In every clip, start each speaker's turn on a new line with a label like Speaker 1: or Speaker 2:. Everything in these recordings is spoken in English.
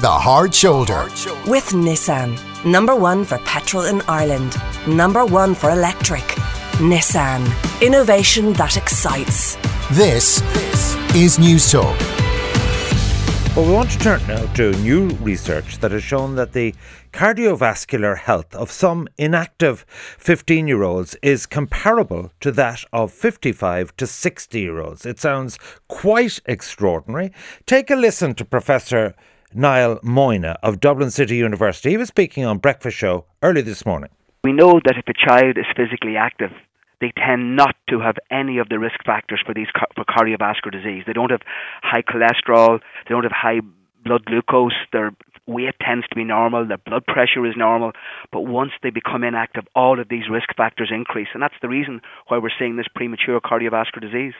Speaker 1: The Hard Shoulder.
Speaker 2: With Nissan. Number one for petrol in Ireland. Number one for electric. Nissan. Innovation that excites.
Speaker 1: This is Newstalk.
Speaker 3: Well, we want to turn now to new research that has shown that the cardiovascular health of some inactive 15 year olds is comparable to that of 55 to 60 year olds. It sounds quite extraordinary. Take a listen to Professor Niall Moyna of Dublin City University. He was speaking on Breakfast Show early this morning.
Speaker 4: We know that if a child is physically active, they tend not to have any of the risk factors for these for cardiovascular disease. They don't have high cholesterol, they don't have high blood glucose, their weight tends to be normal, their blood pressure is normal, but once they become inactive, all of these risk factors increase, and that's the reason why we're seeing this premature cardiovascular disease.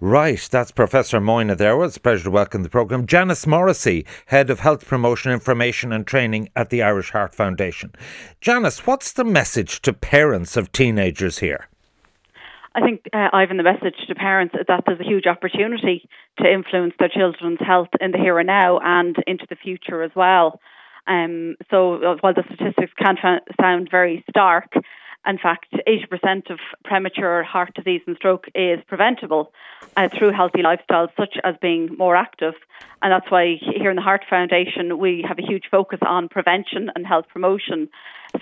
Speaker 3: Right, that's Professor Moyna there. Well, it's a pleasure to welcome the programme. Janis Morrissey, Head of Health Promotion, Information and Training at the Irish Heart Foundation. Janis, what's the message to parents of teenagers here?
Speaker 5: I think, uh, Ivan, the message to parents is that there's a huge opportunity to influence their children's health in the here and now and into the future as well. Um, so uh, while the statistics can sound very stark, in fact, 80% of premature heart disease and stroke is preventable uh, through healthy lifestyles, such as being more active. And that's why here in the Heart Foundation, we have a huge focus on prevention and health promotion.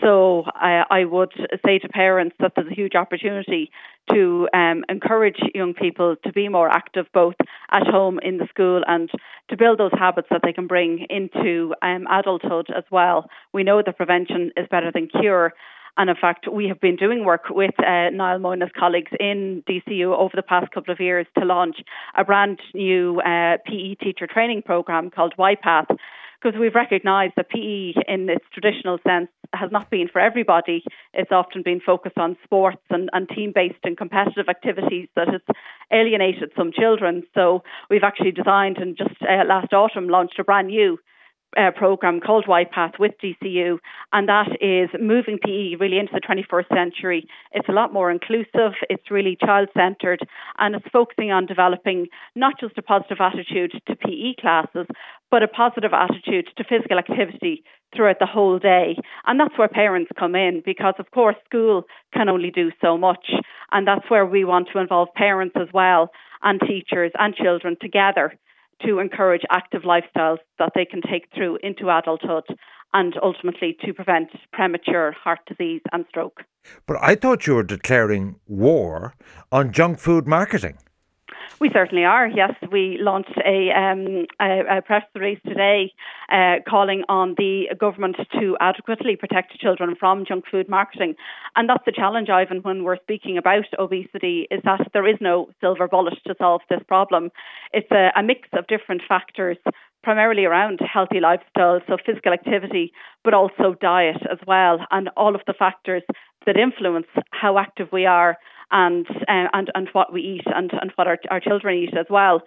Speaker 5: So uh, I would say to parents that there's a huge opportunity to um, encourage young people to be more active, both at home, in the school, and to build those habits that they can bring into um, adulthood as well. We know that prevention is better than cure. And in fact, we have been doing work with uh, Niall Moyna's colleagues in DCU over the past couple of years to launch a brand new uh, PE teacher training program called YPath because we've recognised that PE in its traditional sense has not been for everybody. It's often been focused on sports and, and team based and competitive activities that has alienated some children. So we've actually designed and just uh, last autumn launched a brand new uh, program called YPath with DCU, and that is moving PE really into the 21st century. It's a lot more inclusive, it's really child centred, and it's focusing on developing not just a positive attitude to PE classes, but a positive attitude to physical activity throughout the whole day. And that's where parents come in because, of course, school can only do so much. And that's where we want to involve parents as well and teachers and children together to encourage active lifestyles that they can take through into adulthood and ultimately to prevent premature heart disease and stroke.
Speaker 3: But I thought you were declaring war on junk food marketing.
Speaker 5: We certainly are. Yes, we launched a, um, a, a press release today uh, calling on the government to adequately protect children from junk food marketing, and that's the challenge, Ivan, when we're speaking about obesity, is that there is no silver bullet to solve this problem. It's a, a mix of different factors primarily around healthy lifestyle, so physical activity, but also diet as well, and all of the factors that influence how active we are and uh, and and what we eat and and what our our children eat as well.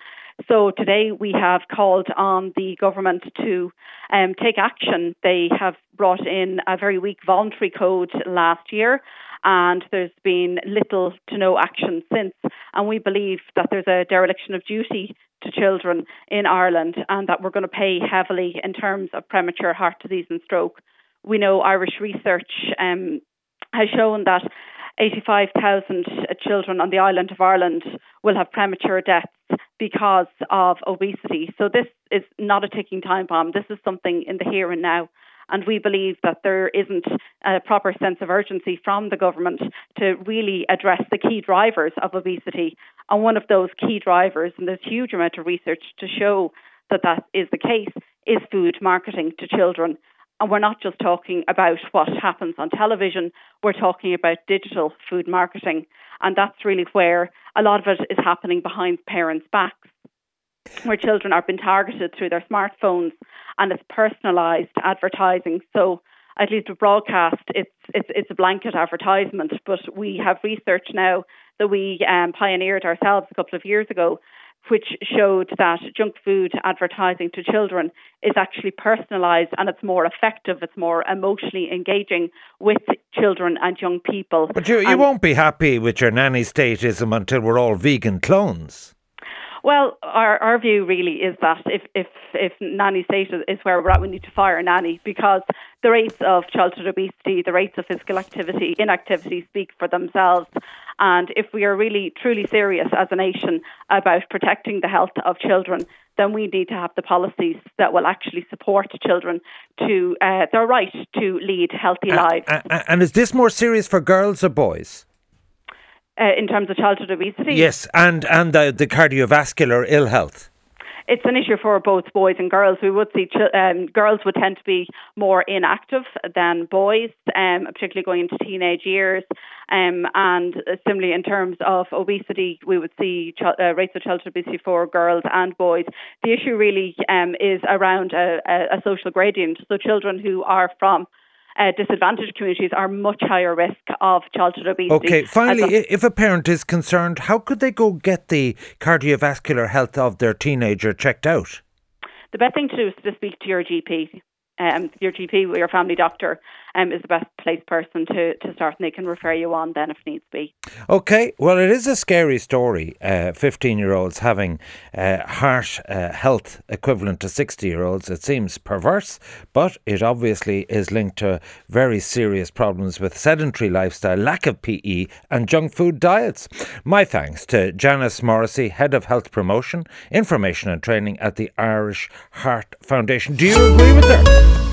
Speaker 5: So today we have called on the government to um, take action. They have brought in a very weak voluntary code last year, and there's been little to no action since. And we believe that there's a dereliction of duty to children in Ireland, and that we're going to pay heavily in terms of premature heart disease and stroke. We know Irish research um, has shown that 85,000 uh, children on the island of Ireland will have premature deaths because of obesity. So this is not a ticking time bomb. This is something in the here and now. And we believe that there isn't a proper sense of urgency from the government to really address the key drivers of obesity. And one of those key drivers, and there's huge amount of research to show that that is the case, is food marketing to children. And we're not just talking about what happens on television, we're talking about digital food marketing. And that's really where a lot of it is happening behind parents' backs, where children are being targeted through their smartphones and it's personalised advertising. So at least with broadcast, it's, it's, it's a blanket advertisement, but we have research now that we um, pioneered ourselves a couple of years ago which showed that junk food advertising to children is actually personalised and it's more effective, it's more emotionally engaging with children and young people.
Speaker 3: But you, you won't be happy with your nanny statism until we're all vegan clones.
Speaker 5: Well, our, our view really is that if, if, if nanny state is where we're at, we need to fire a nanny because the rates of childhood obesity, the rates of physical activity, inactivity speak for themselves. And if we are really truly serious as a nation about protecting the health of children, then we need to have the policies that will actually support children to uh, their right to lead healthy lives.
Speaker 3: and is this more serious for girls or boys?
Speaker 5: uh, in terms of childhood obesity.
Speaker 3: Yes, and and the, the cardiovascular ill health.
Speaker 5: It's an issue for both boys and girls. We would see ch- um, girls would tend to be more inactive than boys, um, particularly going into teenage years. Um, and similarly, in terms of obesity, we would see ch- uh, rates of childhood obesity for girls and boys. The issue really um, is around a, a, a social gradient. So children who are from uh, disadvantaged communities are much higher risk of childhood obesity.
Speaker 3: Okay, finally, a, if a parent is concerned, how could they go get the cardiovascular health of their teenager checked out?
Speaker 5: The best thing to do is to speak to your GP um, your GP or your family doctor um, is the best placed person to, to start, and they can refer you on then if needs be.
Speaker 3: Okay, well, it is a scary story. Fifteen uh, year olds having uh, heart uh, health equivalent to sixty year olds. It seems perverse, but it obviously is linked to very serious problems with sedentary lifestyle, lack of PE, and junk food diets. My thanks to Janis Morrissey, Head of Health Promotion, Information and Training at the Irish Heart Foundation. Do you agree with her?